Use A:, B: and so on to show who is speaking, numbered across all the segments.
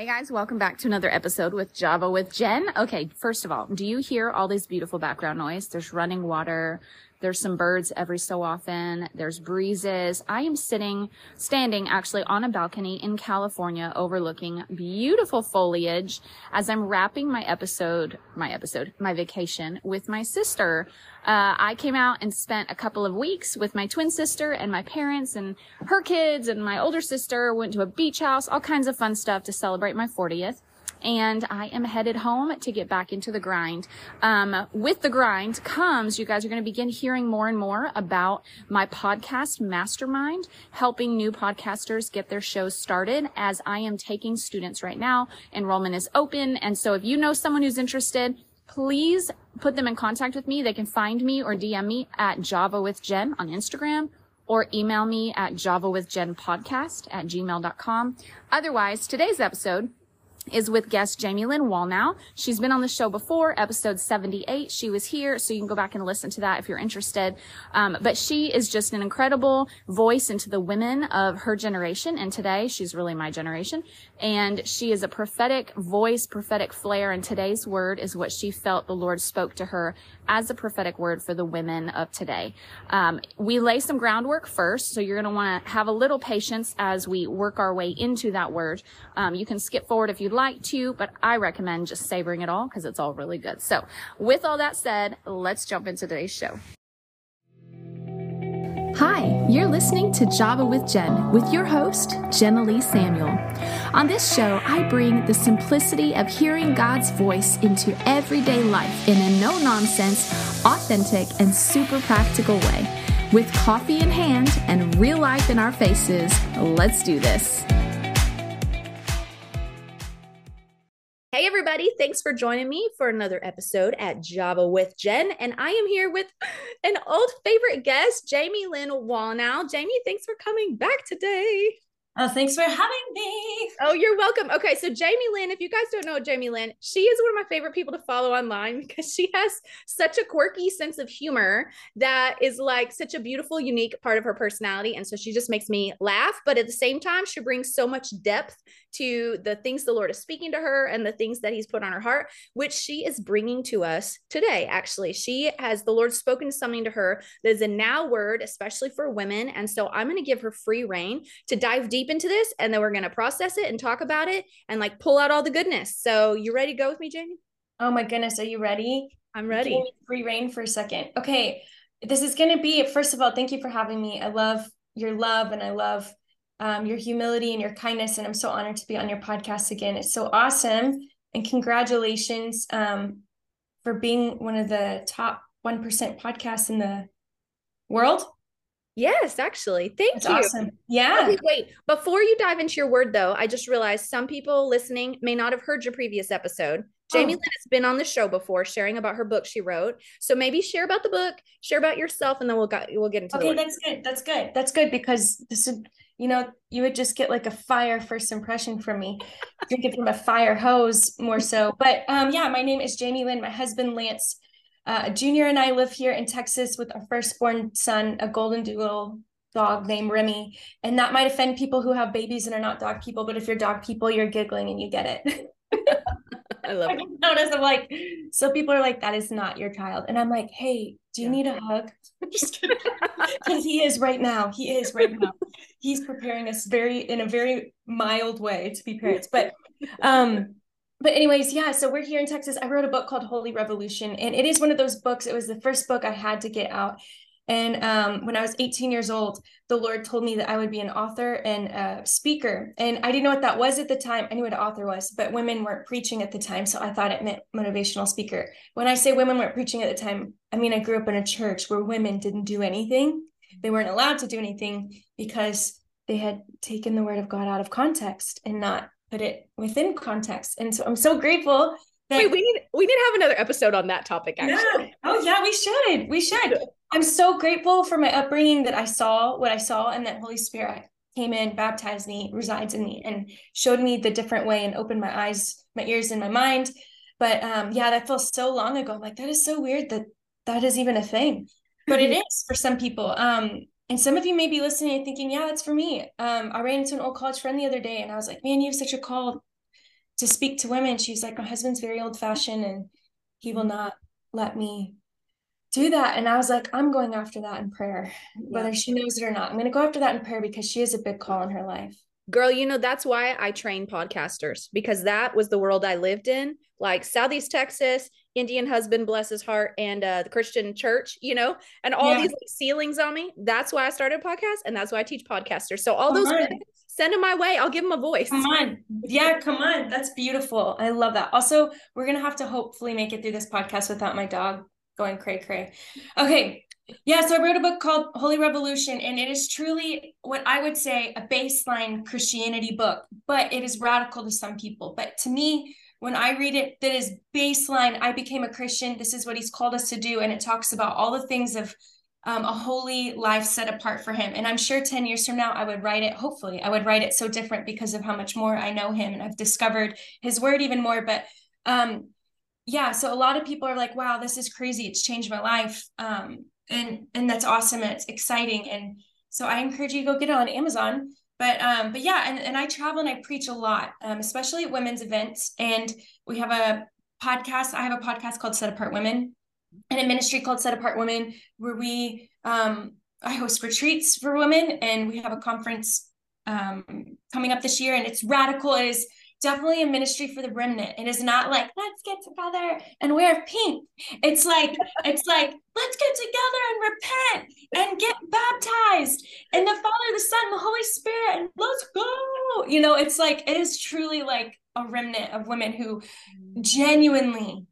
A: Hey guys, welcome back to another episode with Java with Jen. Okay, first of all, do you hear all this beautiful background noise? There's running water. There's some birds every so often. There's breezes. I am sitting, standing actually on a balcony in California overlooking beautiful foliage as I'm wrapping my episode, my episode, my vacation with my sister. Uh, I came out and spent a couple of weeks with my twin sister and my parents and her kids and my older sister went to a beach house, all kinds of fun stuff to celebrate my 40th and I am headed home to get back into the grind. Um, with the grind comes, you guys are going to begin hearing more and more about my podcast mastermind, helping new podcasters get their shows started as I am taking students right now. Enrollment is open. And so if you know someone who's interested, please put them in contact with me. They can find me or DM me at Java with Jen on Instagram or email me at javawithjenpodcast at gmail.com. Otherwise, today's episode is with guest Jamie Lynn Wallnau. She's been on the show before, episode 78. She was here, so you can go back and listen to that if you're interested. Um, but she is just an incredible voice into the women of her generation. And today, she's really my generation. And she is a prophetic voice, prophetic flair. And today's word is what she felt the Lord spoke to her as a prophetic word for the women of today. Um, we lay some groundwork first, so you're going to want to have a little patience as we work our way into that word. Um, you can skip forward if you'd like to, but I recommend just savoring it all because it's all really good. So with all that said, let's jump into today's show. Hi, you're listening to Java with Jen with your host, Jenna Lee Samuel. On this show, I bring the simplicity of hearing God's voice into everyday life in a no nonsense, authentic, and super practical way. With coffee in hand and real life in our faces, let's do this. Hey, everybody. Thanks for joining me for another episode at Java with Jen. And I am here with an old favorite guest, Jamie Lynn Wallnau. Jamie, thanks for coming back today.
B: Oh, thanks for having me.
A: Oh, you're welcome. Okay, so Jamie Lynn, if you guys don't know Jamie Lynn, she is one of my favorite people to follow online because she has such a quirky sense of humor that is like such a beautiful, unique part of her personality. And so she just makes me laugh. But at the same time, she brings so much depth to the things the Lord is speaking to her and the things that He's put on her heart, which she is bringing to us today. Actually, she has the Lord spoken something to her that is a now word, especially for women. And so I'm going to give her free rein to dive deep into this and then we're going to process it and talk about it and like pull out all the goodness. So, you ready to go with me, Jamie?
B: Oh my goodness, are you ready?
A: I'm ready.
B: Free rein for a second. Okay, this is going to be first of all, thank you for having me. I love your love and I love um, your humility and your kindness, and I'm so honored to be on your podcast again. It's so awesome, and congratulations um, for being one of the top one percent podcasts in the world.
A: Yes, actually. Thank
B: That's
A: you.
B: Awesome. Yeah.
A: Okay, wait, before you dive into your word though, I just realized some people listening may not have heard your previous episode. Jamie oh. Lynn has been on the show before sharing about her book she wrote. So maybe share about the book, share about yourself, and then we'll got we'll get into it.
B: Okay, that's good. That's good. That's good because this would, you know, you would just get like a fire first impression from me. Drink it from a fire hose more so. But um, yeah, my name is Jamie Lynn. My husband Lance uh, Junior and I live here in Texas with our firstborn son, a golden doodle dog named Remy. And that might offend people who have babies and are not dog people, but if you're dog people, you're giggling and you get it.
A: I love it.
B: Notice I'm like, so people are like, that is not your child. And I'm like, hey, do you yeah. need a hug? just kidding. Because he is right now. He is right now. He's preparing us very in a very mild way to be parents. But um but anyways yeah so we're here in texas i wrote a book called holy revolution and it is one of those books it was the first book i had to get out and um, when i was 18 years old the lord told me that i would be an author and a speaker and i didn't know what that was at the time i knew what an author was but women weren't preaching at the time so i thought it meant motivational speaker when i say women weren't preaching at the time i mean i grew up in a church where women didn't do anything they weren't allowed to do anything because they had taken the word of god out of context and not put it within context. And so I'm so grateful
A: that Wait, we need we need to have another episode on that topic actually.
B: Yeah. Oh yeah, we should. We should. I'm so grateful for my upbringing that I saw what I saw and that Holy Spirit came in, baptized me, resides in me, and showed me the different way and opened my eyes, my ears, and my mind. But um, yeah, that feels so long ago. I'm like, that is so weird that that is even a thing. But it is for some people. Um, and some of you may be listening and thinking, yeah, that's for me. Um, I ran into an old college friend the other day and I was like, man, you have such a call to speak to women. She's like, my husband's very old fashioned and he will not let me do that. And I was like, I'm going after that in prayer, whether she knows it or not. I'm going to go after that in prayer because she has a big call in her life.
A: Girl, you know, that's why I train podcasters because that was the world I lived in, like Southeast Texas, Indian husband, bless his heart, and uh, the Christian church, you know, and all yeah. these like, ceilings on me. That's why I started a podcast and that's why I teach podcasters. So all come those men, send them my way. I'll give them a voice.
B: Come on. Yeah, come on. That's beautiful. I love that. Also, we're going to have to hopefully make it through this podcast without my dog going cray cray. Okay. Yeah, so I wrote a book called Holy Revolution, and it is truly what I would say a baseline Christianity book, but it is radical to some people. But to me, when I read it, that is baseline. I became a Christian. This is what he's called us to do. And it talks about all the things of um, a holy life set apart for him. And I'm sure 10 years from now, I would write it, hopefully, I would write it so different because of how much more I know him and I've discovered his word even more. But um, yeah, so a lot of people are like, wow, this is crazy. It's changed my life. Um, and and that's awesome and it's exciting. And so I encourage you to go get it on Amazon. But um, but yeah, and, and I travel and I preach a lot, um, especially at women's events. And we have a podcast. I have a podcast called Set Apart Women and a ministry called Set Apart Women, where we um, I host retreats for women, and we have a conference um, coming up this year, and it's radical. It is definitely a ministry for the remnant. It is not like let's get together and wear pink. It's like it's like let's get together and repent and get baptized in the Father, the Son, the Holy Spirit, and let's go. You know, it's like it is truly like a remnant of women who genuinely,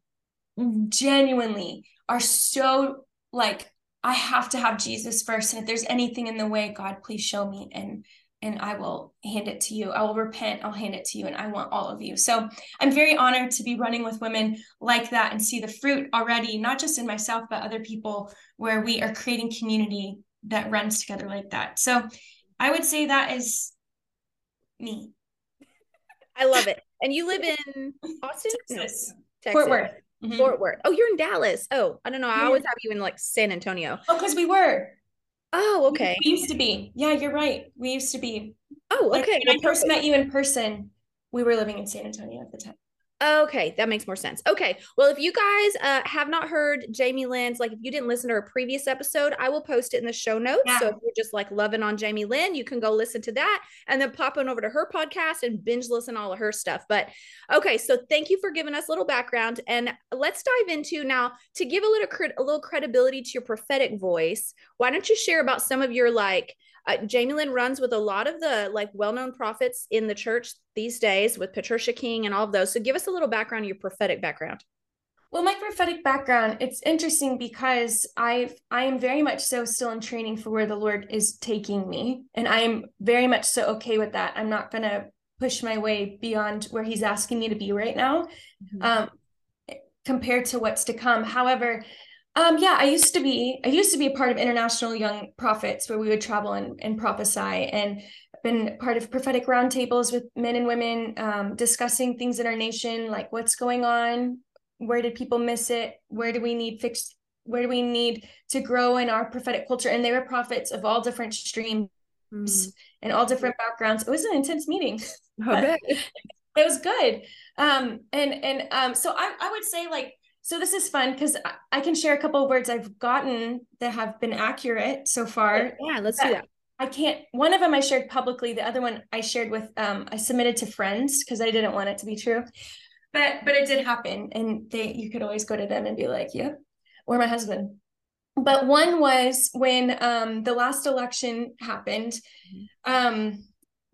B: genuinely are so like I have to have Jesus first. And if there's anything in the way, God, please show me. And and I will hand it to you. I will repent, I'll hand it to you, and I want all of you. So I'm very honored to be running with women like that and see the fruit already, not just in myself, but other people, where we are creating community that runs together like that. So I would say that is me.
A: I love it. And you live in Austin?
B: Texas. No, Texas. Fort Worth.
A: Mm-hmm. Fort Worth. Oh, you're in Dallas. Oh, I don't know. I always have you in like San Antonio.
B: Oh, because we were.
A: Oh, okay.
B: We used to be. Yeah, you're right. We used to be.
A: Oh, okay.
B: When I first met you in person, we were living in San Antonio at the time.
A: Okay, that makes more sense. Okay, well, if you guys uh, have not heard Jamie Lynn's, like if you didn't listen to her previous episode, I will post it in the show notes. Yeah. So if you're just like loving on Jamie Lynn, you can go listen to that and then pop on over to her podcast and binge listen all of her stuff. But okay, so thank you for giving us a little background, and let's dive into now to give a little a little credibility to your prophetic voice. Why don't you share about some of your like uh, Jamie Lynn runs with a lot of the like well-known prophets in the church these days with Patricia King and all of those. So give us a little background, your prophetic background.
B: Well, my prophetic background, it's interesting because I I am very much so still in training for where the Lord is taking me. And I am very much so okay with that. I'm not gonna push my way beyond where he's asking me to be right now. Mm-hmm. Um, compared to what's to come. However, um, yeah, I used to be I used to be a part of international young prophets where we would travel and, and prophesy and been part of prophetic roundtables with men and women um, discussing things in our nation, like what's going on, where did people miss it, where do we need fixed, where do we need to grow in our prophetic culture, and they were prophets of all different streams mm. and all different backgrounds. It was an intense meeting.
A: Okay.
B: it was good, um, and and um, so I I would say like so this is fun because I can share a couple of words I've gotten that have been accurate so far.
A: Yeah, let's do that.
B: I can't. One of them I shared publicly. The other one I shared with. Um, I submitted to friends because I didn't want it to be true, but but it did happen, and they you could always go to them and be like, "Yep," or my husband. But one was when um, the last election happened. Mm-hmm. Um,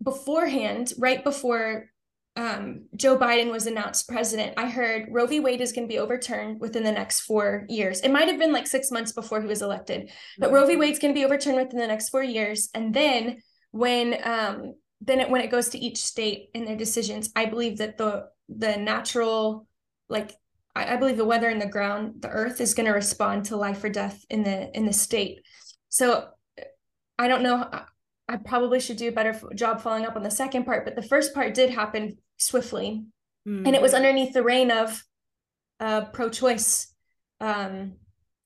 B: beforehand, right before um, Joe Biden was announced president, I heard Roe v. Wade is going to be overturned within the next four years. It might have been like six months before he was elected, but Roe v. Wade's going to be overturned within the next four years. And then when um, then it, when it goes to each state and their decisions, I believe that the the natural like I, I believe the weather in the ground, the earth is going to respond to life or death in the in the state. So I don't know. I probably should do a better job following up on the second part, but the first part did happen swiftly. Mm. And it was hmm. underneath the reign of a pro choice, um,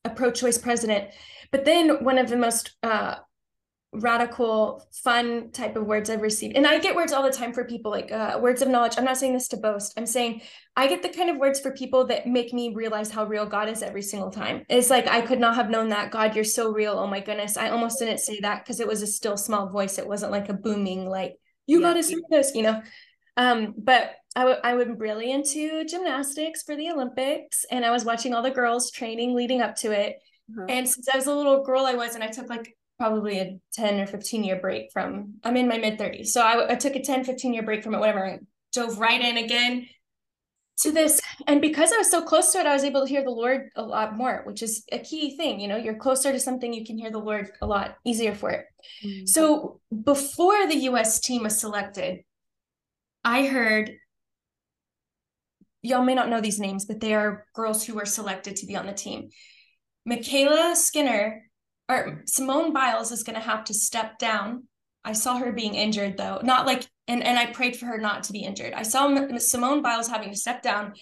B: a pro choice president. But then one of the most uh, radical, fun type of words I've received. And I get words all the time for people like uh, words of knowledge. I'm not saying this to boast. I'm saying I get the kind of words for people that make me realize how real God is every single time. It's like, I could not have known that. God, you're so real. Oh my goodness. I almost didn't say that because it was a still small voice. It wasn't like a booming, like, you yeah. got to see this, you know? Um, but I, w- I was really into gymnastics for the Olympics and I was watching all the girls training leading up to it. Uh-huh. And since I was a little girl, I was, and I took like probably a 10 or 15 year break from i'm in my mid 30s so I, I took a 10 15 year break from it whatever I dove right in again to this and because i was so close to it i was able to hear the lord a lot more which is a key thing you know you're closer to something you can hear the lord a lot easier for it mm-hmm. so before the us team was selected i heard y'all may not know these names but they are girls who were selected to be on the team MyKayla Skinner or Simone Biles is going to have to step down. I saw her being injured though, not like, and, and I prayed for her not to be injured. I saw M- Simone Biles having to step down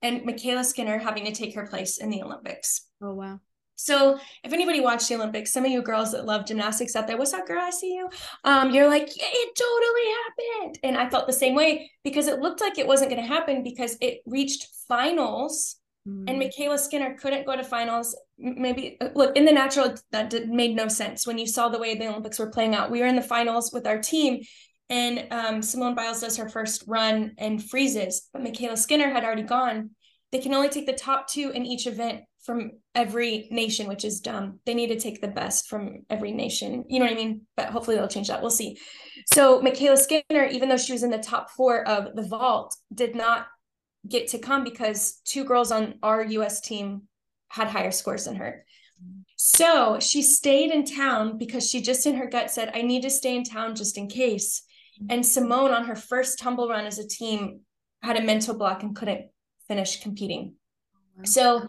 B: and MyKayla Skinner having to take her place in the Olympics.
A: Oh, wow.
B: So if anybody watched the Olympics, some of you girls that love gymnastics out there, what's up, girl? I see you. Um, you're like, yeah, it totally happened. And I felt the same way because it looked like it wasn't going to happen because it reached finals Mm. And MyKayla Skinner couldn't go to finals. Maybe uh, look in the natural that did, made no sense when you saw the way the Olympics were playing out. We were in the finals with our team, and um, Simone Biles does her first run and freezes, but MyKayla Skinner had already gone. They can only take the top two in each event from every nation, which is dumb. They need to take the best from every nation. You know what I mean? But hopefully they'll change that. We'll see. So MyKayla Skinner, even though she was in the top four of the vault, did not get to come because two girls on our US team had higher scores than her. So she stayed in town because she just in her gut said, I need to stay in town just in case. And Simone, on her first tumble run as a team, had a mental block and couldn't finish competing. Oh, so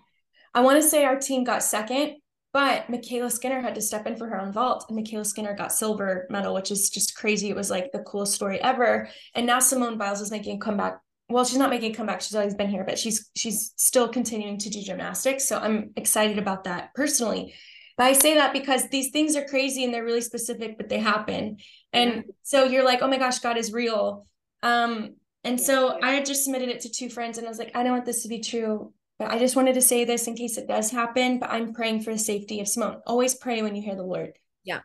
B: I want to say our team got second, but MyKayla Skinner had to step in for her own vault. And MyKayla Skinner got silver medal, which is just crazy. It was like the coolest story ever. And now Simone Biles is making a comeback well she's not making a comeback she's always been here but she's she's still continuing to do gymnastics so i'm excited about that personally but i say that because these things are crazy and they're really specific but they happen and so you're like oh my gosh god is real um and so i had just submitted it to two friends and i was like i don't want this to be true i just wanted to say this in case it does happen but i'm praying for the safety of simone always pray when you hear the lord
A: yeah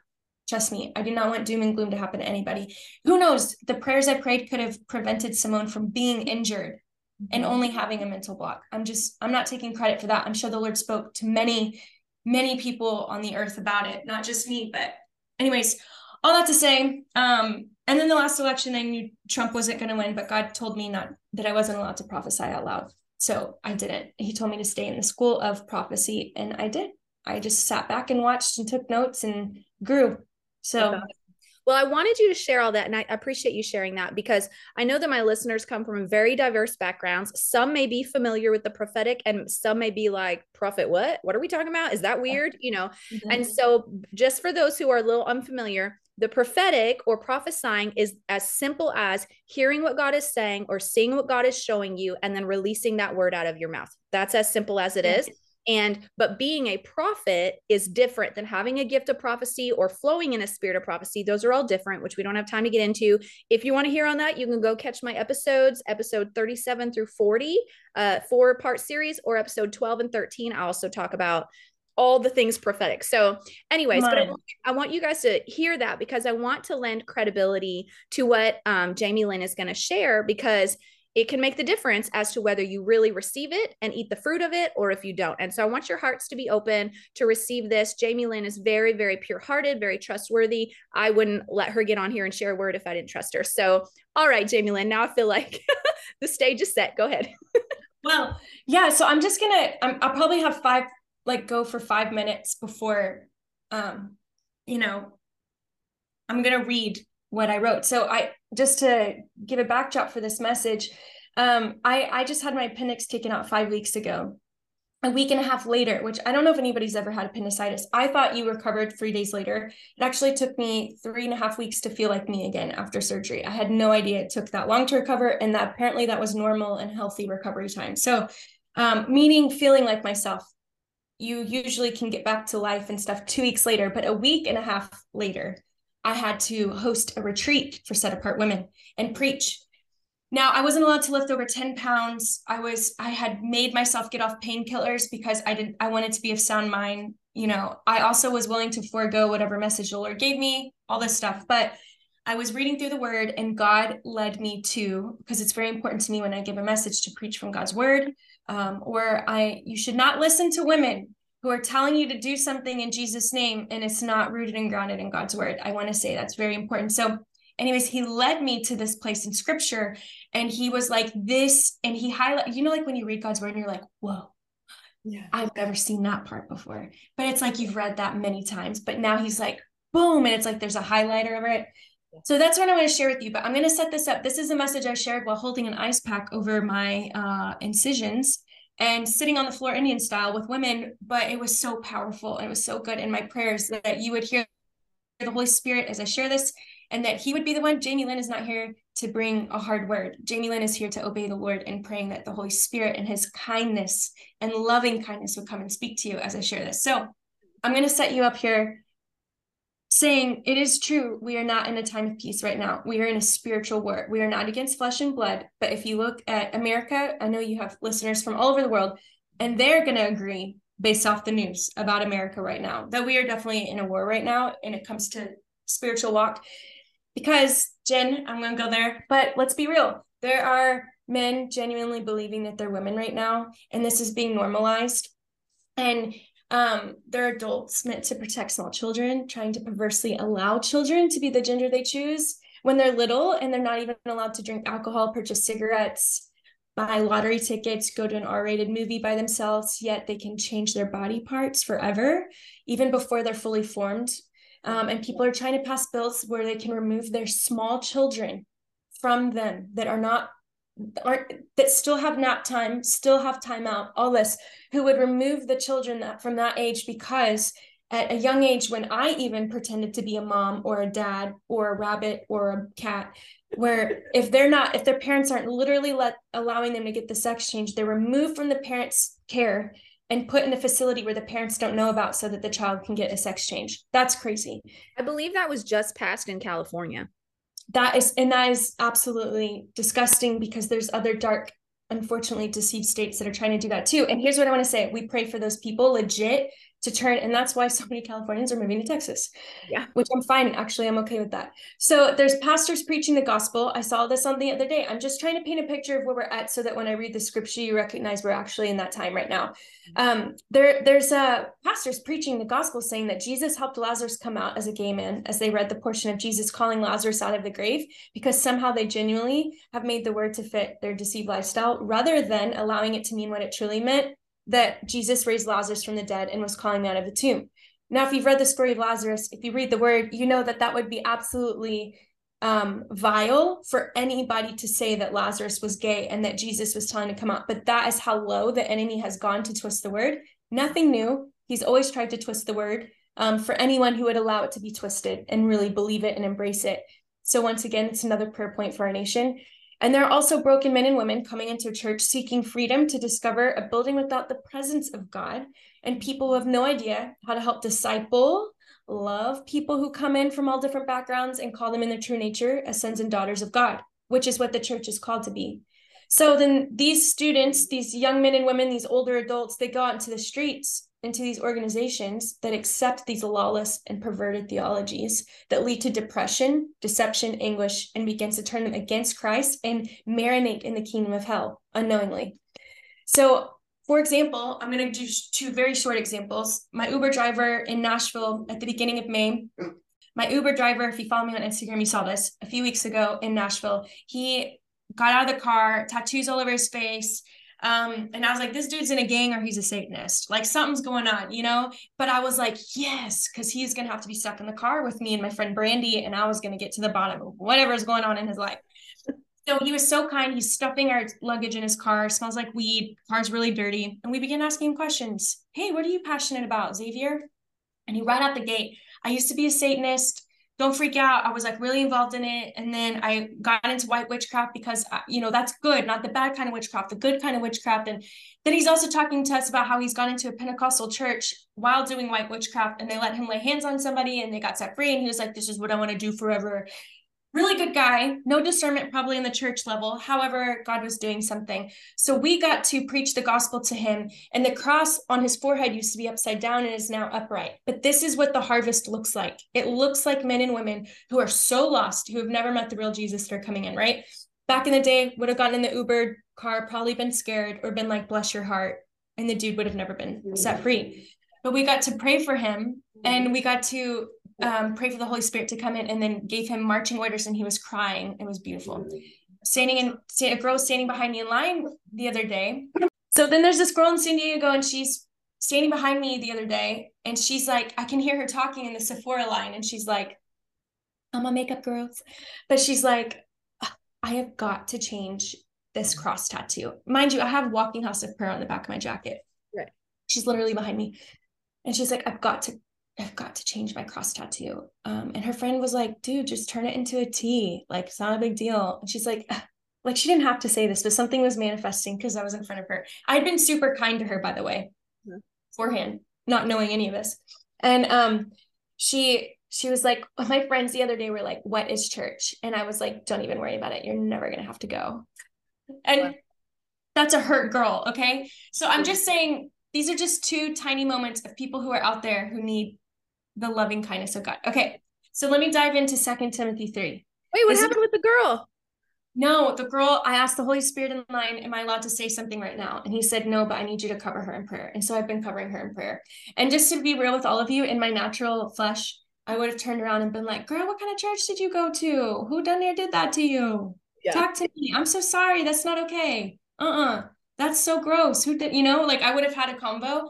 B: Trust me, I do not want doom and gloom to happen to anybody. Who knows? The prayers I prayed could have prevented Simone from being injured mm-hmm. and only having a mental block. I'm just, I'm not taking credit for that. I'm sure the Lord spoke to many, many people on the earth about it, not just me. But, anyways, all that to say, um, and then the last election, I knew Trump wasn't going to win, but God told me not that I wasn't allowed to prophesy out loud. So I didn't. He told me to stay in the school of prophecy, and I did. I just sat back and watched and took notes and grew. So
A: well, I wanted you to share all that, and I appreciate you sharing that because I know that my listeners come from very diverse backgrounds. Some may be familiar with the prophetic, and some may be like, "Prophet, what? What are we talking about? Is that weird?" You know. Mm-hmm. And so, just for those who are a little unfamiliar, the prophetic or prophesying is as simple as hearing what God is saying or seeing what God is showing you, and then releasing that word out of your mouth. That's as simple as it is. And but being a prophet is different than having a gift of prophecy or flowing in a spirit of prophecy. Those are all different, which we don't have time to get into. If you want to hear on that, you can go catch my episodes, episode 37 through 40, uh, four part series, or episode 12 and 13. I also talk about all the things prophetic. So, anyways, but I want, I want, you guys to hear that because I want to lend credibility to what um, Jamie Lynn is going to share because it can make the difference as to whether you really receive it and eat the fruit of it or if you don't. And so I want your hearts to be open to receive this. Jamie Lynn is very, very pure hearted, very trustworthy. I wouldn't let her get on here and share a word if I didn't trust her. So, all right, Jamie Lynn, now I feel like the stage is set. Go ahead.
B: well, yeah. So I'm just going to, I'll probably have five, like go for five minutes before, um, you know, I'm going to read what I wrote. So I just to give a backdrop for this message, um, I I just had my appendix taken out five weeks ago. A week and a half later, which I don't know if anybody's ever had appendicitis. I thought you recovered three days later. It actually took me three and a half weeks to feel like me again after surgery. I had no idea it took that long to recover, and that apparently that was normal and healthy recovery time. So, um, meaning feeling like myself, you usually can get back to life and stuff two weeks later, but a week and a half later, I had to host a retreat for set apart women and preach. Now, I wasn't allowed to lift over 10 pounds. I was, I had made myself get off painkillers because I didn't, I wanted to be of sound mind. You know, I also was willing to forego whatever message the Lord gave me, all this stuff. But I was reading through the word and God led me to, because it's very important to me when I give a message to preach from God's word, um, or I, you should not listen to women who are telling you to do something in Jesus' name and it's not rooted and grounded in God's word. I want to say that's very important. So, anyways, he led me to this place in scripture and he was like, this, and he highlight, you know, like when you read God's word and you're like, whoa. Yeah. I've never seen that part before. But it's like you've read that many times. But now he's like, boom. And it's like there's a highlighter over it. So that's what I want to share with you. But I'm going to set this up. This is a message I shared while holding an ice pack over my uh, incisions and sitting on the floor Indian style with women. But it was so powerful and it was so good in my prayers that you would hear the Holy Spirit as I share this and that He would be the one. Jamie Lynn is not here to bring a hard word. Jamie Lynn is here to obey the Lord and praying that the Holy Spirit and His kindness and loving kindness would come and speak to you as I share this. So I'm going to set you up here saying it is true we are not in a time of peace right now. We are in a spiritual war. We are not against flesh and blood but if you look at america i know you have listeners from all over the world and they're going to agree based off the news about america right now that we are definitely in a war right now and it comes to spiritual walk. Because jen i'm going to go there but let's be real. There are men genuinely believing that they're women right now and this is being normalized. And um, they're adults meant to protect small children, trying to perversely allow children to be the gender they choose when they're little and they're not even allowed to drink alcohol, purchase cigarettes, buy lottery tickets, go to an R rated movie by themselves, yet they can change their body parts forever, even before they're fully formed. Um, and people are trying to pass bills where they can remove their small children from them that are not aren't that still have nap time, still have time out, all this, who would remove the children that from that age because at a young age when I even pretended to be a mom or a dad or a rabbit or a cat, where if they're not, if their parents aren't literally let allowing them to get the sex change, they're removed from the parents' care and put in a facility where the parents don't know about so that the child can get a sex change. That's crazy.
A: I believe that was just passed in California
B: that is and that is absolutely disgusting because there's other dark unfortunately deceived states that are trying to do that too. And here's what i want to say we pray for those people legit to turn and that's why so many californians are moving to texas
A: yeah.
B: which i'm fine. Actually i'm okay with that. So there's pastors preaching the gospel. I saw this on the other day. I'm just trying to paint a picture of where we're at so that when i read the scripture you recognize we're actually in that time right now. Um there there's uh pastors preaching the gospel saying that jesus helped lazarus come out as a gay man as they read the portion of jesus calling lazarus out of the grave because somehow they genuinely have made the word to fit their deceived lifestyle rather than allowing it to mean what it truly meant that Jesus raised Lazarus from the dead and was calling out of the tomb. Now, if you've read the story of Lazarus, if you read the word, you know that that would be absolutely um, vile for anybody to say that Lazarus was gay and that Jesus was telling to come out. But that is how low the enemy has gone to twist the word. Nothing new. He's always tried to twist the word um, for anyone who would allow it to be twisted and really believe it and embrace it. So, once again, it's another prayer point for our nation. And there are also broken men and women coming into church seeking freedom to discover a building without the presence of God, and people who have no idea how to help disciple, love people who come in from all different backgrounds and call them in their true nature as sons and daughters of God, which is what the church is called to be. So then these students, these young men and women, these older adults, they go out into the streets into these organizations that accept these lawless and perverted theologies that lead to depression, deception, anguish, and begins to turn them against Christ and marinate in the kingdom of hell unknowingly. So, for example, I'm going to do two very short examples. My Uber driver in Nashville at the beginning of May, my Uber driver, if you follow me on Instagram, you saw this a few weeks ago in Nashville. He got out of the car, tattoos all over his face, um, and I was like, this dude's in a gang or he's a Satanist. Like something's going on, you know? But I was like, yes, because he's gonna have to be stuck in the car with me and my friend Brandy, and I was gonna get to the bottom of whatever's going on in his life. So he was so kind. He's stuffing our luggage in his car, smells like weed, car's really dirty. And we began asking him questions. Hey, what are you passionate about, Xavier? And he right out the gate, I used to be a Satanist. Don't freak out. I was like really involved in it. And then I got into white witchcraft because, uh, you know, that's good, not the bad kind of witchcraft, the good kind of witchcraft. And then he's also talking to us about how he's gone into a Pentecostal church while doing white witchcraft and they let him lay hands on somebody and they got set free. And he was like, this is what I want to do forever really good guy, no discernment probably in the church level. However, God was doing something. So we got to preach the gospel to him, and the cross on his forehead used to be upside down and is now upright. But this is what the harvest looks like it looks like men and women who are so lost, who have never met the real Jesus are coming in, right? Back in the day, would have gotten in the Uber car, probably been scared or been like, bless your heart. And the dude would have never been set mm-hmm. free. But we got to pray for him and mm-hmm. we got to um, pray for the Holy Spirit to come in and then gave him marching orders and he was crying. It was beautiful. Standing in a girl standing behind me in line the other day. So then there's this girl in San Diego and she's standing behind me the other day and she's like, I can hear her talking in the Sephora line and she's like, I'm a makeup girl. But she's like, I have got to change this cross tattoo. Mind you, I have walking house of prayer on the back of my jacket.
A: Right.
B: She's literally behind me. And she's like, I've got to I've got to change my cross tattoo. Um, and her friend was like, dude, just turn it into a T. Like, it's not a big deal. And she's like, like she didn't have to say this, but something was manifesting because I was in front of her. I'd been super kind to her, by the way, mm-hmm. beforehand, not knowing any of this. And um, she she was like, my friends the other day were like, what is church? And I was like, don't even worry about it. You're never gonna have to go. And what? that's a hurt girl. Okay. So I'm just saying these are just two tiny moments of people who are out there who need the loving kindness of God. Okay, so let me dive into Second Timothy 3.
A: Wait, what happened it- with the girl?
B: No, the girl, I asked the Holy Spirit in line, Am I allowed to say something right now? And he said, No, but I need you to cover her in prayer. And so I've been covering her in prayer. And just to be real with all of you, in my natural flesh, I would have turned around and been like, Girl, what kind of church did you go to? Who done here did that to you? Yeah. Talk to me. I'm so sorry. That's not okay. Uh uh-uh. uh. That's so gross. Who did, you know, like I would have had a combo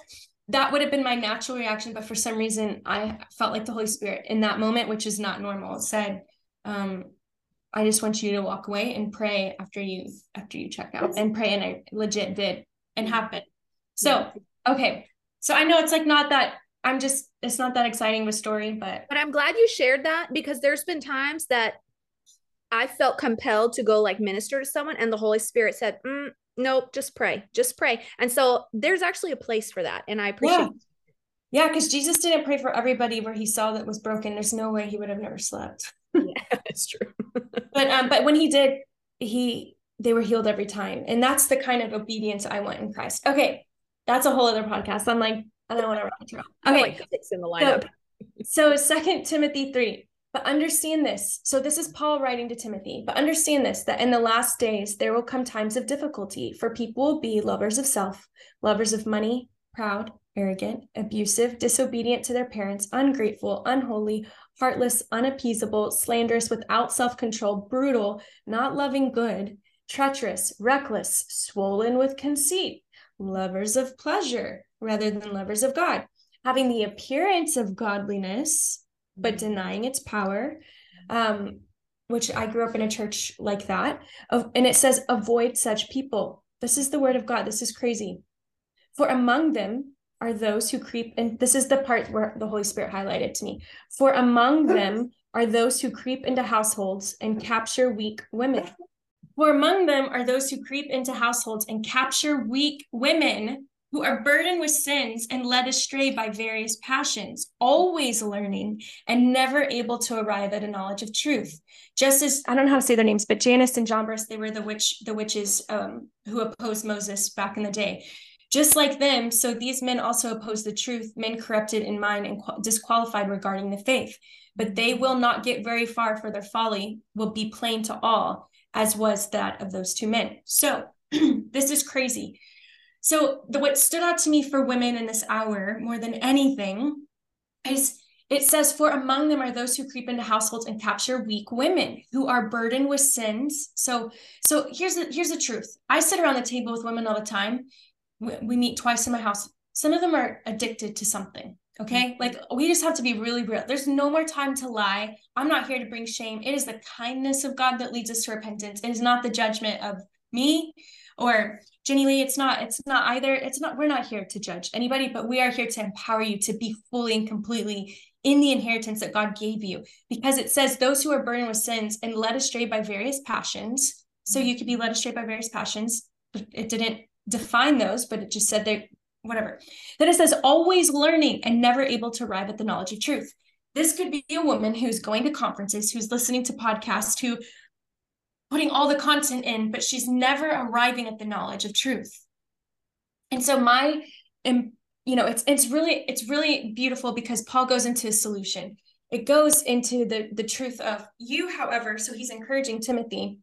B: that would have been my natural reaction but for some reason i felt like the holy spirit in that moment which is not normal said um, i just want you to walk away and pray after you after you check out. And pray and i legit did. And happened. So okay. So i know it's like not that i'm just it's not that exciting of a story but
A: but i'm glad you shared that because there's been times that i felt compelled to go like minister to someone and the holy spirit said mm, nope, just pray, just pray. And so there's actually a place for that. And I appreciate
B: yeah. Yeah, because Jesus didn't pray for everybody where he saw that was broken. There's no way he would have never slept.
A: yeah, that's true.
B: but um, but when he did, he they were healed every time. And that's the kind of obedience I want in Christ. Okay. That's a whole other podcast. I'm like, I don't want to run Okay. Like in the lineup. So, so second Timothy 3. But understand this. So, this is Paul writing to Timothy. But understand this that in the last days, there will come times of difficulty, for people will be lovers of self, lovers of money, proud, arrogant, abusive, disobedient to their parents, ungrateful, unholy, heartless, unappeasable, slanderous, without self control, brutal, not loving good, treacherous, reckless, swollen with conceit, lovers of pleasure rather than lovers of God, having the appearance of godliness but denying its power. Um, which I grew up in a church like that. And it says, avoid such people. This is the word of God. This is crazy. For among them are those who creep, and this is the part where the Holy Spirit highlighted to me. For among them are those who creep into households and capture weak women. For among them are those who creep into households and capture weak women who are burdened with sins and led astray by various passions, always learning and never able to arrive at a knowledge of truth. Just as I don't know how to say their names, but Janus and Jambres, they were the witch, the witches um, who opposed Moses back in the day. Just like them, so these men also oppose the truth, men corrupted in mind and disqualified regarding the faith. But they will not get very far, for their folly will be plain to all, as was that of those two men. So this is crazy so the what stood out to me for women in this hour more than anything is it says, For among them are those who creep into households and capture weak women who are burdened with sins. So, so here's the here's the truth. I sit around the table with women all the time. We, we meet twice in my house. Some of them are addicted to something. Okay. Mm-hmm. Like we just have to be really real. There's no more time to lie. I'm not here to bring shame. It is the kindness of God that leads us to repentance. It is not the judgment of me or Jenny Lee, it's not, it's not either, it's not, we're not here to judge anybody, but we are here to empower you to be fully and completely in the inheritance that God gave you. Because it says, those who are burdened with sins and led astray by various passions. So mm-hmm. you could be led astray by various passions. But it didn't define those, but it just said they whatever. Then it says, always learning and never able to arrive at the knowledge of truth. This could be a woman who's going to conferences, who's listening to podcasts, who putting all the content in, but she's never arriving at the knowledge of truth. And so my you know, it's it's really it's really beautiful because Paul goes into a solution. It goes into the the truth of you, however, so he's encouraging Timothy,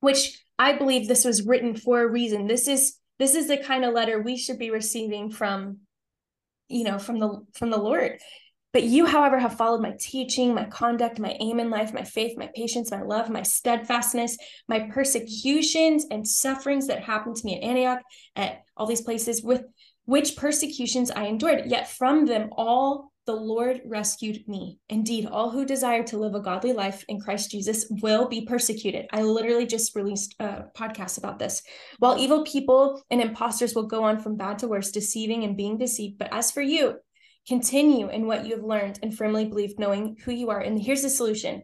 B: which I believe this was written for a reason. This is this is the kind of letter we should be receiving from you know from the from the lord but you however have followed my teaching my conduct my aim in life my faith my patience my love my steadfastness my persecutions and sufferings that happened to me at antioch at all these places with which persecutions i endured yet from them all the Lord rescued me. Indeed, all who desire to live a godly life in Christ Jesus will be persecuted. I literally just released a podcast about this. While evil people and imposters will go on from bad to worse, deceiving and being deceived. But as for you, continue in what you have learned and firmly believe, knowing who you are. And here's the solution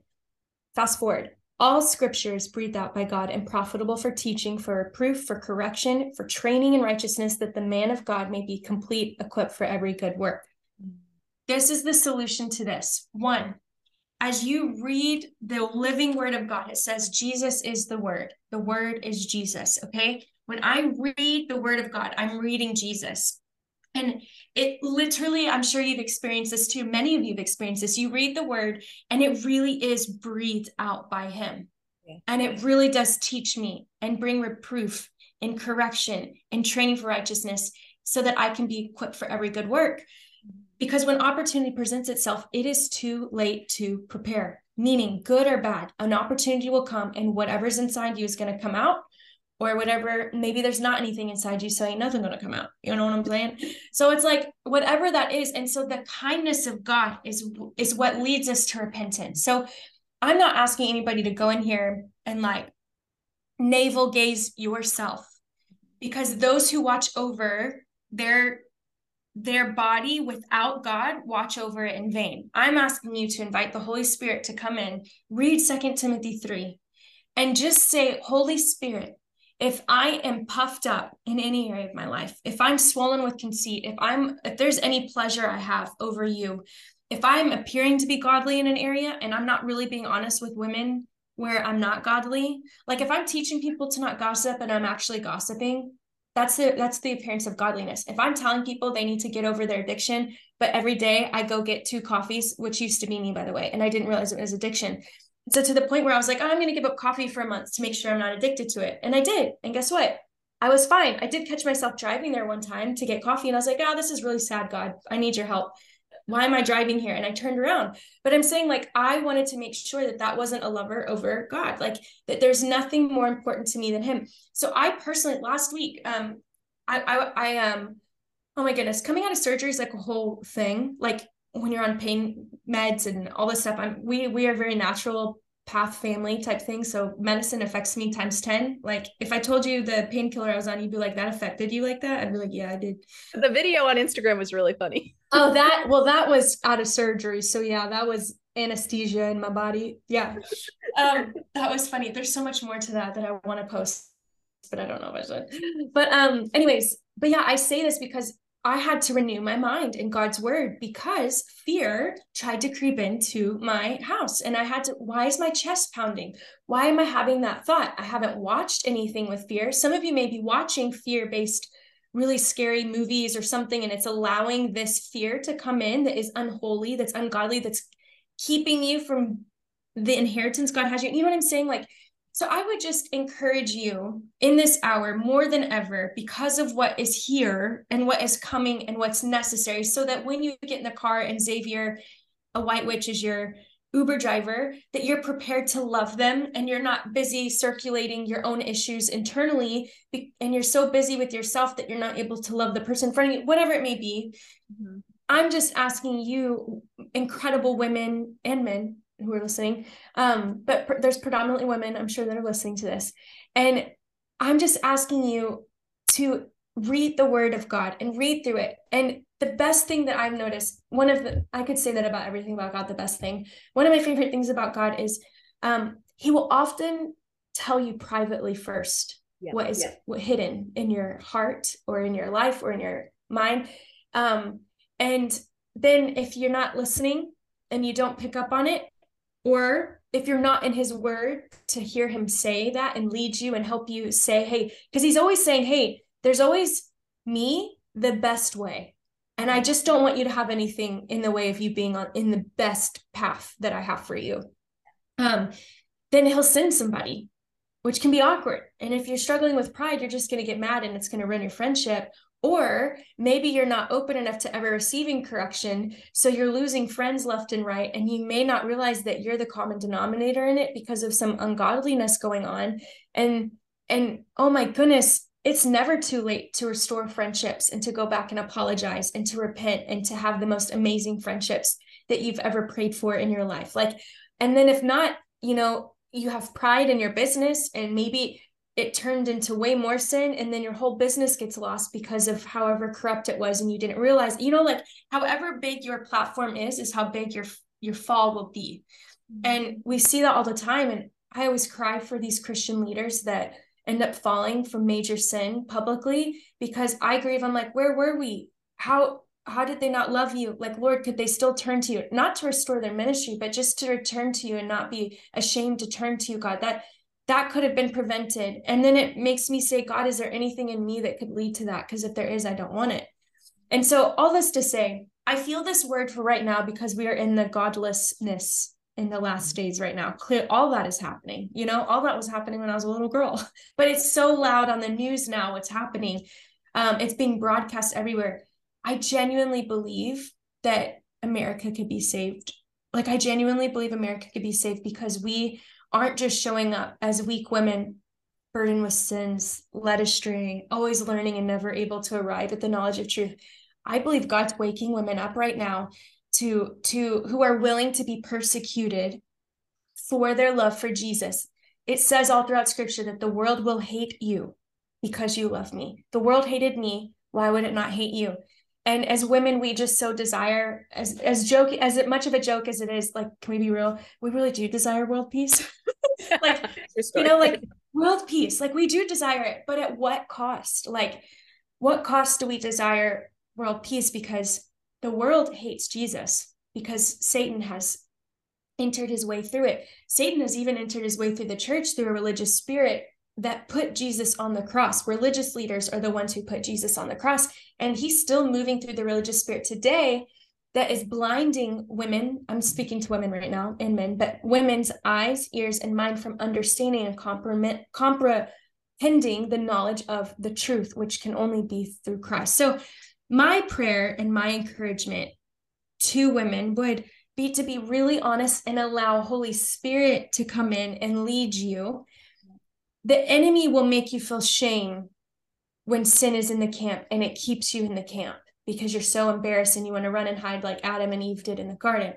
B: fast forward. All scripture is breathed out by God and profitable for teaching, for reproof, for correction, for training in righteousness, that the man of God may be complete, equipped for every good work. This is the solution to this. One, as you read the living word of God, it says Jesus is the word. The word is Jesus. Okay. When I read the word of God, I'm reading Jesus. And it literally, I'm sure you've experienced this too. Many of you have experienced this. You read the word and it really is breathed out by him. Yeah. And it really does teach me and bring reproof and correction and training for righteousness so that I can be equipped for every good work because when opportunity presents itself, it is too late to prepare, meaning good or bad, an opportunity will come and whatever's inside you is going to come out or whatever. Maybe there's not anything inside you, so ain't nothing to come out. You know what I'm saying? So it's like whatever that is. And so the kindness of God is, is what leads us to repentance. So I'm not asking anybody to go in here and like navel gaze yourself because those who watch over their their body without God watch over it in vain. I'm asking you to invite the Holy Spirit to come in, read Second Timothy 3, and just say, Holy Spirit, if I am puffed up in any area of my life, if I'm swollen with conceit, if I'm if there's any pleasure I have over you, if I'm appearing to be godly in an area and I'm not really being honest with women where I'm not godly, like if I'm teaching people to not gossip and I'm actually gossiping, that's the that's the appearance of godliness. If i'm telling people they need to get over their addiction but every day i go get two coffees which used to be me by the way and i didn't realize it was addiction so to the point where i was like oh, i'm going to give up coffee for a month to make sure i'm not addicted to it and i did and guess what i was fine i did catch myself driving there one time to get coffee and i was like oh this is really sad god i need your help why am I driving here? And I turned around. But I'm saying, like, I wanted to make sure that that wasn't a lover over God, like, that there's nothing more important to me than Him. So I personally, last week, um, I, I, I, um, oh my goodness, coming out of surgery is like a whole thing. Like, when you're on pain meds and all this stuff, I'm, we, we are very natural path family type thing. So medicine affects me times 10. Like if I told you the painkiller I was on, you'd be like, that affected you like that? I'd be like, yeah, I did.
A: The video on Instagram was really funny.
B: oh, that, well, that was out of surgery. So yeah, that was anesthesia in my body. Yeah. Um, that was funny. There's so much more to that that I want to post, but I don't know if I should. But um, anyways, but yeah, I say this because I had to renew my mind in God's word because fear tried to creep into my house. And I had to, why is my chest pounding? Why am I having that thought? I haven't watched anything with fear. Some of you may be watching fear based, really scary movies or something, and it's allowing this fear to come in that is unholy, that's ungodly, that's keeping you from the inheritance God has you. You know what I'm saying? Like, so I would just encourage you in this hour more than ever because of what is here and what is coming and what's necessary so that when you get in the car and Xavier, a white witch is your Uber driver, that you're prepared to love them and you're not busy circulating your own issues internally and you're so busy with yourself that you're not able to love the person in front of you, whatever it may be. Mm-hmm. I'm just asking you, incredible women and men, who are listening um but pr- there's predominantly women i'm sure that are listening to this and i'm just asking you to read the word of God and read through it. And the best thing that I've noticed, one of the, I could say that about everything about God, the best thing. One of my favorite things about God is um, he will often tell you privately first yeah, what is yeah. what hidden in your heart or in your life or in your mind. Um, and then if you're not listening and you don't pick up on it, or if you're not in his word to hear him say that and lead you and help you say, hey, because he's always saying, hey, there's always me, the best way. And I just don't want you to have anything in the way of you being on in the best path that I have for you. Um, then he'll send somebody, which can be awkward. And if you're struggling with pride, you're just going to get mad and it's going to ruin your friendship. Or maybe you're not open enough to ever receiving correction. So you're losing friends left and right. And you may not realize that you're the common denominator in it because of some ungodliness going on. And and oh my goodness, it's never too late to restore friendships and to go back and apologize and to repent and to have the most amazing friendships that you've ever prayed for in your life. Like, and then if not, you know, you have pride in your business and maybe it turned into way more sin and then your whole business gets lost because of however corrupt it was and you didn't realize you know like however big your platform is is how big your your fall will be mm-hmm. and we see that all the time and i always cry for these christian leaders that end up falling from major sin publicly because I grieve. I'm like, where were we? How how did they not love you? Like, Lord, could they still turn to you? Not to restore their ministry, but just to return to you and not be ashamed to turn to you, God. That that could have been prevented. And then it makes me say, God, is there anything in me that could lead to that? Because if there is, I don't want it. And so all this to say, I feel this word for right now because we are in the godlessness in the last days right now. Clear all that is happening. You know, all that was happening when I was a little girl. But it's so loud on the news now what's happening. Um, it's being broadcast everywhere. I genuinely believe that America could be saved. Like I genuinely believe America could be saved because we aren't just showing up as weak women burdened with sins, led astray, always learning and never able to arrive at the knowledge of truth. I believe God's waking women up right now to to who are willing to be persecuted for their love for Jesus. It says all throughout scripture that the world will hate you because you love me. The world hated me, why would it not hate you? And as women, we just so desire as as joke as much of a joke as it is, like, can we be real? We really do desire world peace. like you know, like world peace. Like we do desire it, but at what cost? Like, what cost do we desire world peace? Because the world hates Jesus because Satan has entered his way through it. Satan has even entered his way through the church through a religious spirit that put Jesus on the cross. Religious leaders are the ones who put Jesus on the cross. And he's still moving through the religious spirit today that is blinding women. I'm speaking to women right now and men, but women's eyes, ears, and mind from understanding and comprehending the knowledge of the truth, which can only be through Christ. So my prayer and my encouragement to women would be to be really honest and allow Holy Spirit to come in and lead you. The enemy will make you feel shame when sin is in the camp and it keeps you in the camp because you're so embarrassed and you want to run and hide like Adam and Eve did in the garden.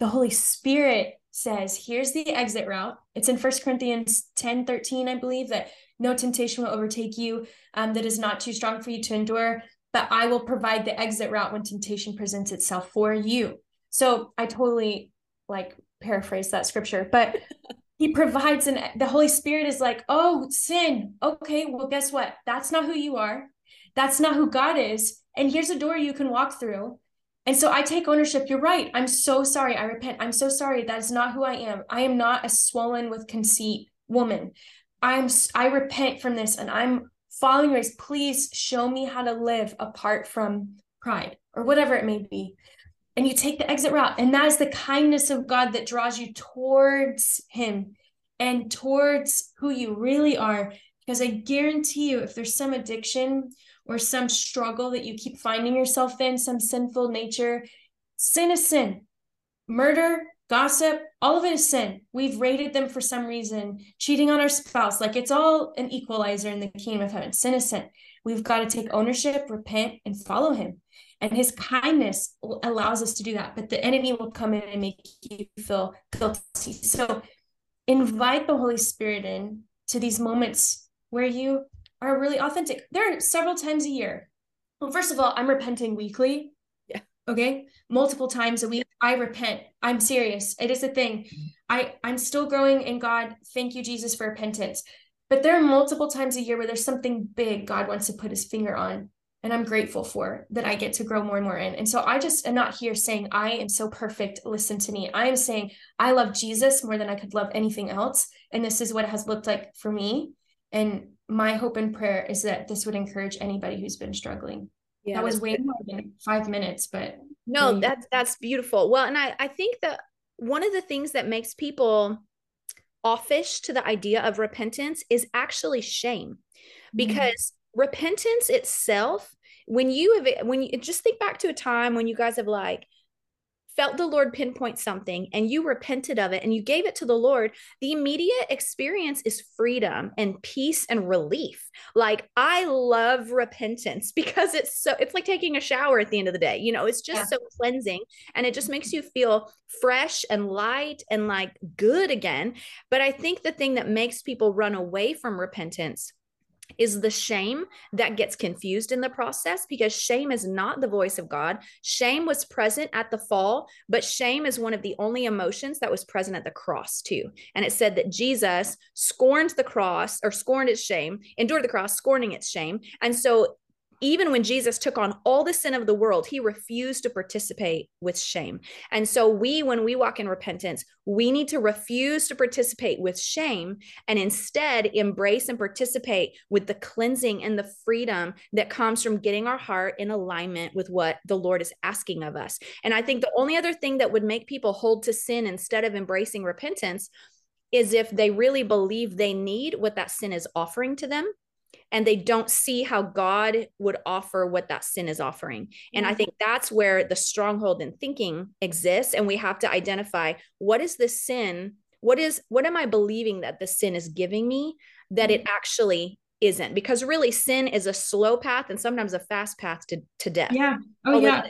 B: The Holy Spirit says, here's the exit route. It's in First Corinthians 10 13, I believe, that no temptation will overtake you um, that is not too strong for you to endure but I will provide the exit route when temptation presents itself for you. So I totally like paraphrase that scripture, but he provides an the Holy Spirit is like, oh, sin. Okay, well, guess what? That's not who you are. That's not who God is. And here's a door you can walk through. And so I take ownership. You're right. I'm so sorry. I repent. I'm so sorry. That is not who I am. I am not a swollen with conceit woman. I'm I repent from this and I'm following grace, please show me how to live apart from pride or whatever it may be. And you take the exit route. And that is the kindness of God that draws you towards Him and towards who you really are. Because I guarantee you, if there's some addiction or some struggle that you keep finding yourself in, some sinful nature, sin is sin. Murder, gossip, all of it is sin. We've rated them for some reason, cheating on our spouse. Like it's all an equalizer in the kingdom of heaven. Sin is sin. We've got to take ownership, repent, and follow him. And his kindness allows us to do that. But the enemy will come in and make you feel guilty. So invite the Holy Spirit in to these moments where you are really authentic. There are several times a year. Well, first of all, I'm repenting weekly.
A: Yeah.
B: Okay. Multiple times a week. I repent. I'm serious. It is a thing. I, I'm still growing in God. Thank you, Jesus, for repentance. But there are multiple times a year where there's something big God wants to put his finger on. And I'm grateful for that I get to grow more and more in. And so I just am not here saying I am so perfect. Listen to me. I am saying I love Jesus more than I could love anything else. And this is what it has looked like for me. And my hope and prayer is that this would encourage anybody who's been struggling. Yeah, that was way more than five minutes, but
A: no, that's that's beautiful. Well, and I I think that one of the things that makes people offish to the idea of repentance is actually shame, mm-hmm. because. Repentance itself, when you have when you just think back to a time when you guys have like felt the Lord pinpoint something and you repented of it and you gave it to the Lord, the immediate experience is freedom and peace and relief. Like I love repentance because it's so it's like taking a shower at the end of the day. You know, it's just yeah. so cleansing and it just makes you feel fresh and light and like good again. But I think the thing that makes people run away from repentance is the shame that gets confused in the process because shame is not the voice of God. Shame was present at the fall, but shame is one of the only emotions that was present at the cross too. And it said that Jesus scorned the cross or scorned its shame, endured the cross, scorning its shame. And so even when Jesus took on all the sin of the world, he refused to participate with shame. And so, we, when we walk in repentance, we need to refuse to participate with shame and instead embrace and participate with the cleansing and the freedom that comes from getting our heart in alignment with what the Lord is asking of us. And I think the only other thing that would make people hold to sin instead of embracing repentance is if they really believe they need what that sin is offering to them and they don't see how God would offer what that sin is offering. And I think that's where the stronghold in thinking exists. And we have to identify what is the sin? What is what am I believing that the sin is giving me that it mm-hmm. actually isn't? Because really sin is a slow path and sometimes a fast path to, to death.
B: Yeah. Oh, yeah.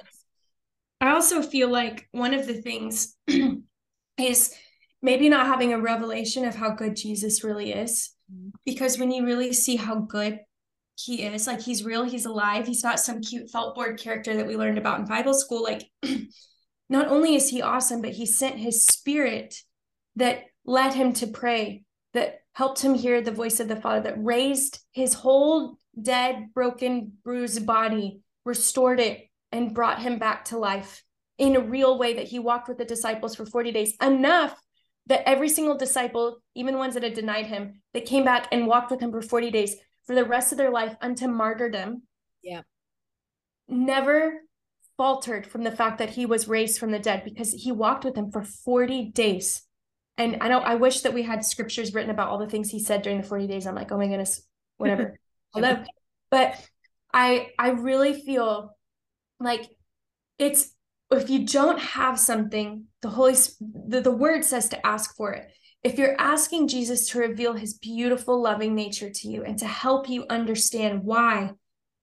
B: I also feel like one of the things is maybe not having a revelation of how good Jesus really is because when you really see how good he is, like he's real, he's alive, he's not some cute felt board character that we learned about in Bible school. Like, not only is he awesome, but he sent his spirit that led him to pray, that helped him hear the voice of the Father, that raised his whole dead, broken, bruised body, restored it, and brought him back to life in a real way that he walked with the disciples for 40 days, enough that every single disciple, even ones that had denied him, that came back and walked with him for 40 days for the rest of their life unto martyrdom.
A: Yeah.
B: Never faltered from the fact that he was raised from the dead because he walked with him for 40 days. And I know I wish that we had scriptures written about all the things he said during the 40 days. I'm like, oh my goodness, whatever. Hello. But I I really feel like it's if you don't have something, the Holy the, the word says to ask for it. If you're asking Jesus to reveal his beautiful, loving nature to you and to help you understand why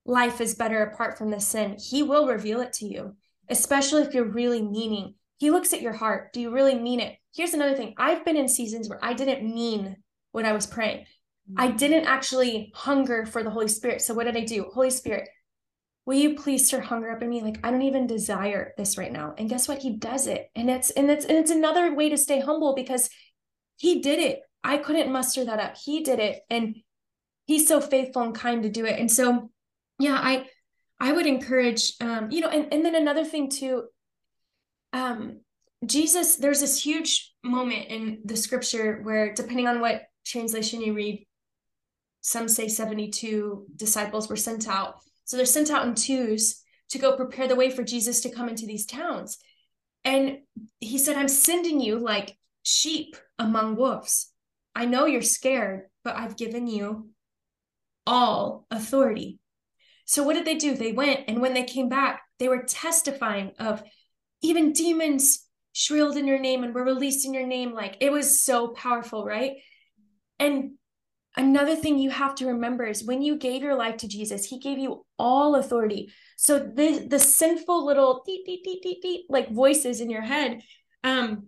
B: life is better apart from the sin, he will reveal it to you, especially if you're really meaning. He looks at your heart. Do you really mean it? Here's another thing I've been in seasons where I didn't mean what I was praying. I mm. didn't actually hunger for the Holy Spirit. So, what did I do? Holy Spirit, will you please stir hunger up in me? Like i don't even desire this right now. And guess what? He does it. And it's and it's and it's another way to stay humble because he did it. I couldn't muster that up. He did it. And he's so faithful and kind to do it. And so yeah i i would encourage um you know and, and then another thing too um jesus there's this huge moment in the scripture where depending on what translation you read some say 72 disciples were sent out so they're sent out in twos to go prepare the way for Jesus to come into these towns. And he said, I'm sending you like sheep among wolves. I know you're scared, but I've given you all authority. So what did they do? They went, and when they came back, they were testifying of even demons shrilled in your name and were released in your name. Like it was so powerful, right? And Another thing you have to remember is when you gave your life to Jesus, he gave you all authority. So the the sinful little deep, deep, deep, deep, deep, like voices in your head, um,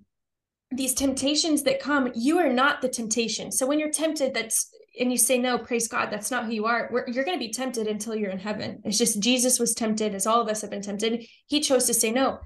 B: these temptations that come, you are not the temptation. So when you're tempted, that's and you say no, praise God, that's not who you are. We're, you're going to be tempted until you're in heaven. It's just Jesus was tempted, as all of us have been tempted. He chose to say no.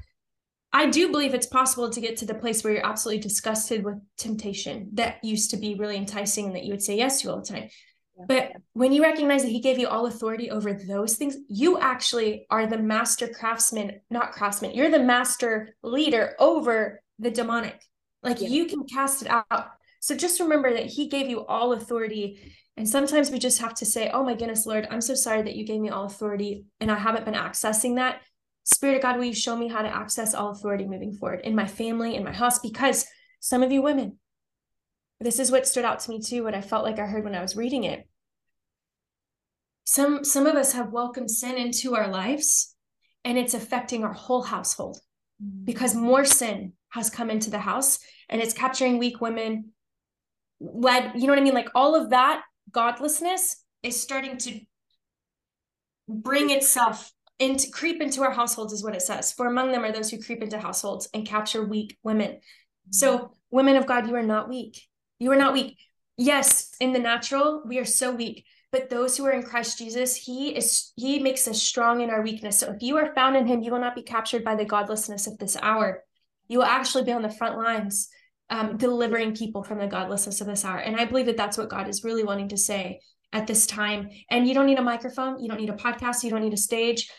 B: I do believe it's possible to get to the place where you're absolutely disgusted with temptation that used to be really enticing and that you would say yes to all the time. Yeah. But when you recognize that he gave you all authority over those things, you actually are the master craftsman, not craftsman. You're the master leader over the demonic. Like yeah. you can cast it out. So just remember that he gave you all authority. And sometimes we just have to say, Oh my goodness, Lord, I'm so sorry that you gave me all authority and I haven't been accessing that. Spirit of God, will you show me how to access all authority moving forward in my family, in my house? Because some of you women, this is what stood out to me too, what I felt like I heard when I was reading it. Some some of us have welcomed sin into our lives and it's affecting our whole household mm. because more sin has come into the house and it's capturing weak women led you know what i mean like all of that godlessness is starting to bring itself into creep into our households is what it says. For among them are those who creep into households and capture weak women. So women of god you are not weak. You are not weak. Yes in the natural we are so weak but those who are in christ jesus he is he makes us strong in our weakness. So if you are found in him you will not be captured by the godlessness of this hour. You will actually be on the front lines um, delivering people from the godlessness of this hour. And I believe that that's what God is really wanting to say at this time. And you don't need a microphone, you don't need a podcast, you don't need a stage.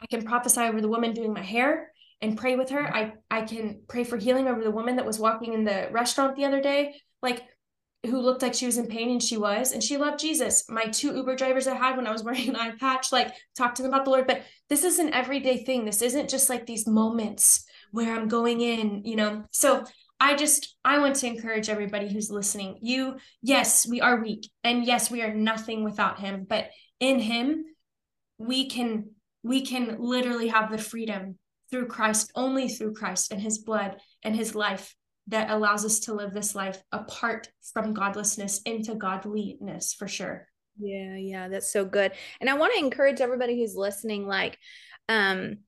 B: I can prophesy over the woman doing my hair and pray with her. Mm-hmm. I I can pray for healing over the woman that was walking in the restaurant the other day, like who looked like she was in pain and she was, and she loved Jesus. My two Uber drivers I had when I was wearing an eye patch, like talk to them about the Lord. But this is an everyday thing. This isn't just like these moments where I'm going in, you know. So I just I want to encourage everybody who's listening. You, yes, we are weak, and yes, we are nothing without him, but in him we can we can literally have the freedom through Christ, only through Christ and his blood and his life that allows us to live this life apart from godlessness into godliness for sure.
A: Yeah, yeah, that's so good. And I want to encourage everybody who's listening like um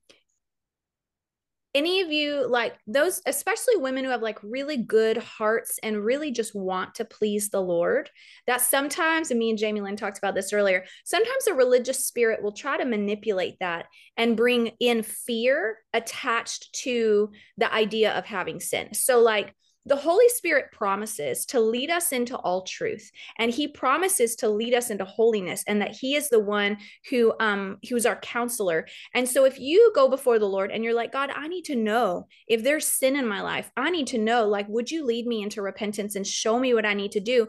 A: any of you like those especially women who have like really good hearts and really just want to please the lord that sometimes and me and jamie lynn talked about this earlier sometimes a religious spirit will try to manipulate that and bring in fear attached to the idea of having sin. So like the Holy Spirit promises to lead us into all truth, and He promises to lead us into holiness, and that He is the one who um who's our counselor. And so, if you go before the Lord and you're like, God, I need to know if there's sin in my life, I need to know, like, would you lead me into repentance and show me what I need to do?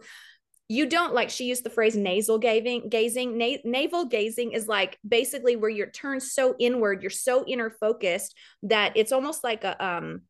A: you don't like she used the phrase nasal gazing gazing Na- navel gazing is like basically where you're turned so inward you're so inner focused that it's almost like a um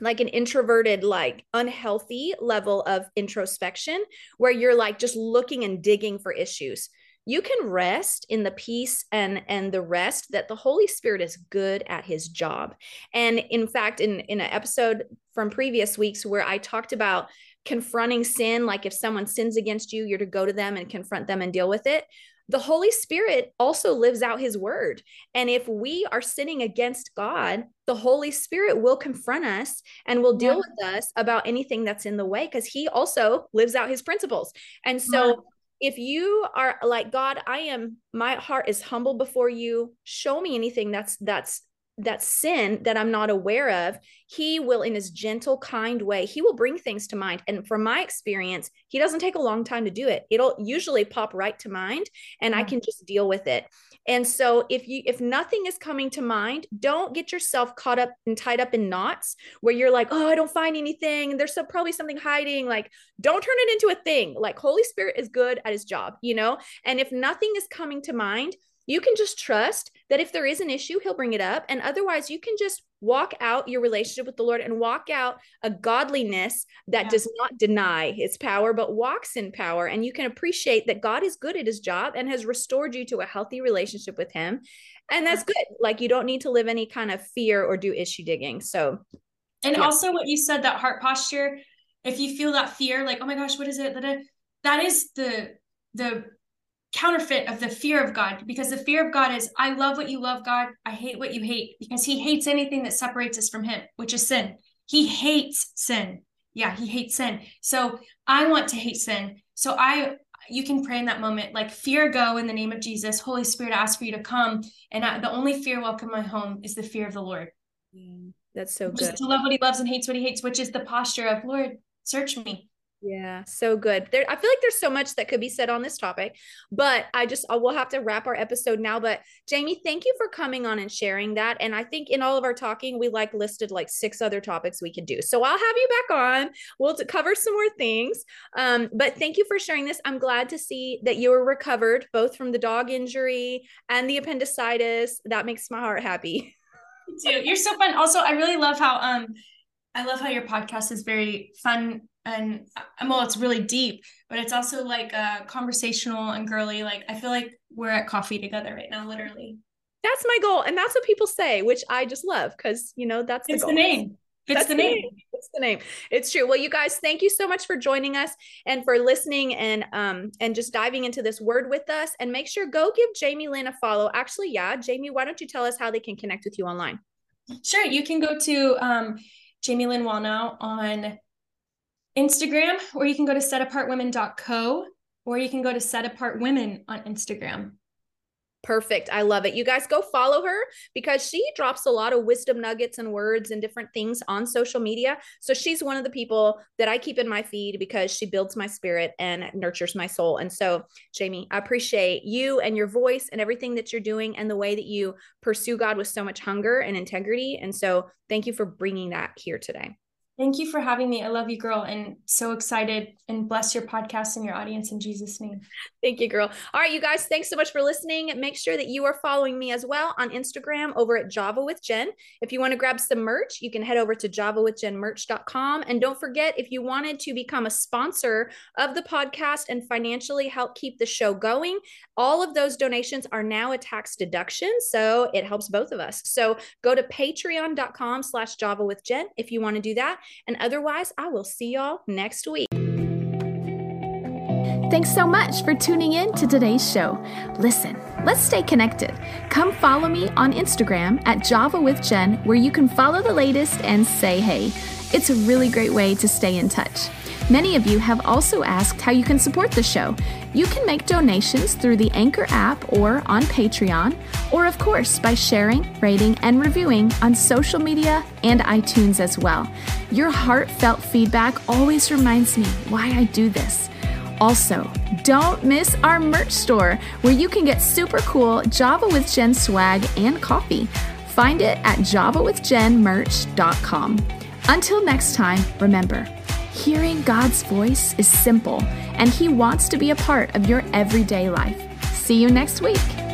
A: like an introverted like unhealthy level of introspection where you're like just looking and digging for issues. You can rest in the peace and and the rest that the holy spirit is good at his job. And in fact in in an episode from previous weeks where i talked about confronting sin like if someone sins against you you're to go to them and confront them and deal with it the Holy Spirit also lives out his word. And if we are sinning against God, the Holy Spirit will confront us and will deal yeah. with us about anything that's in the way because he also lives out his principles. And so, yeah. if you are like God, I am my heart is humble before you. Show me anything that's that's that sin that I'm not aware of, he will, in his gentle, kind way, he will bring things to mind. And from my experience, he doesn't take a long time to do it. It'll usually pop right to mind and I mm. can just deal with it. And so if you if nothing is coming to mind, don't get yourself caught up and tied up in knots where you're like, "Oh, I don't find anything. There's so probably something hiding." Like, don't turn it into a thing. Like Holy Spirit is good at his job, you know? And if nothing is coming to mind, you can just trust that if there is an issue, he'll bring it up. And otherwise, you can just walk out your relationship with the Lord and walk out a godliness that yeah. does not deny its power, but walks in power. And you can appreciate that God is good at his job and has restored you to a healthy relationship with him. And that's good. Like you don't need to live any kind of fear or do issue digging. So,
B: and yeah. also what you said, that heart posture, if you feel that fear, like, oh my gosh, what is it? That is the, the counterfeit of the fear of God because the fear of God is I love what you love, God. I hate what you hate because he hates anything that separates us from him, which is sin. he hates sin. Yeah, he hates sin. So I want to hate sin. So I you can pray in that moment like fear go in the name of jesus holy spirit I ask for you to come and I, the only fear welcome my home is the fear of the lord mm,
A: that's so
B: Just
A: good
B: to love what he loves and hates what he hates which is the posture of lord search me
A: yeah, so good. There, I feel like there's so much that could be said on this topic, but I just I will have to wrap our episode now. But Jamie, thank you for coming on and sharing that. And I think in all of our talking, we like listed like six other topics we could do. So I'll have you back on. We'll cover some more things. Um, but thank you for sharing this. I'm glad to see that you were recovered both from the dog injury and the appendicitis. That makes my heart happy.
B: Dude, you're so fun. Also, I really love how um I love how your podcast is very fun and uh, well it's really deep but it's also like uh conversational and girly like i feel like we're at coffee together right now literally
A: that's my goal and that's what people say which i just love because you know that's the
B: it's
A: goal.
B: the name it's
A: that's
B: the name.
A: It's the name. It's true. Well, you guys, thank you so much for joining us and for listening and um and just diving into this word with us. And make sure go give Jamie Lynn a follow. Actually, yeah, Jamie, why don't you tell us how they can connect with you online?
B: Sure, you can go to um Jamie Lynn Wallnau on Instagram, or you can go to setapartwomen.co, or you can go to setapartwomen on Instagram.
A: Perfect. I love it. You guys go follow her because she drops a lot of wisdom nuggets and words and different things on social media. So she's one of the people that I keep in my feed because she builds my spirit and nurtures my soul. And so, Jamie, I appreciate you and your voice and everything that you're doing and the way that you pursue God with so much hunger and integrity. And so, thank you for bringing that here today.
B: Thank you for having me. I love you, girl, and so excited and bless your podcast and your audience in Jesus' name.
A: Thank you, girl. All right, you guys, thanks so much for listening. Make sure that you are following me as well on Instagram over at Java with Jen. If you want to grab some merch, you can head over to javawithjenmerch.com. And don't forget, if you wanted to become a sponsor of the podcast and financially help keep the show going, all of those donations are now a tax deduction. So it helps both of us. So go to patreon.com slash Java with Jen if you want to do that. And otherwise, I will see y'all next week.
C: Thanks so much for tuning in to today's show. Listen, let's stay connected. Come follow me on Instagram at Java with Jen, where you can follow the latest and say hey. It's a really great way to stay in touch. Many of you have also asked how you can support the show. You can make donations through the Anchor app or on Patreon, or of course by sharing, rating, and reviewing on social media and iTunes as well. Your heartfelt feedback always reminds me why I do this. Also, don't miss our merch store where you can get super cool Java with Jen swag and coffee. Find it at javawithjenmerch.com. Until next time, remember, hearing God's voice is simple and He wants to be a part of your everyday life. See you next week.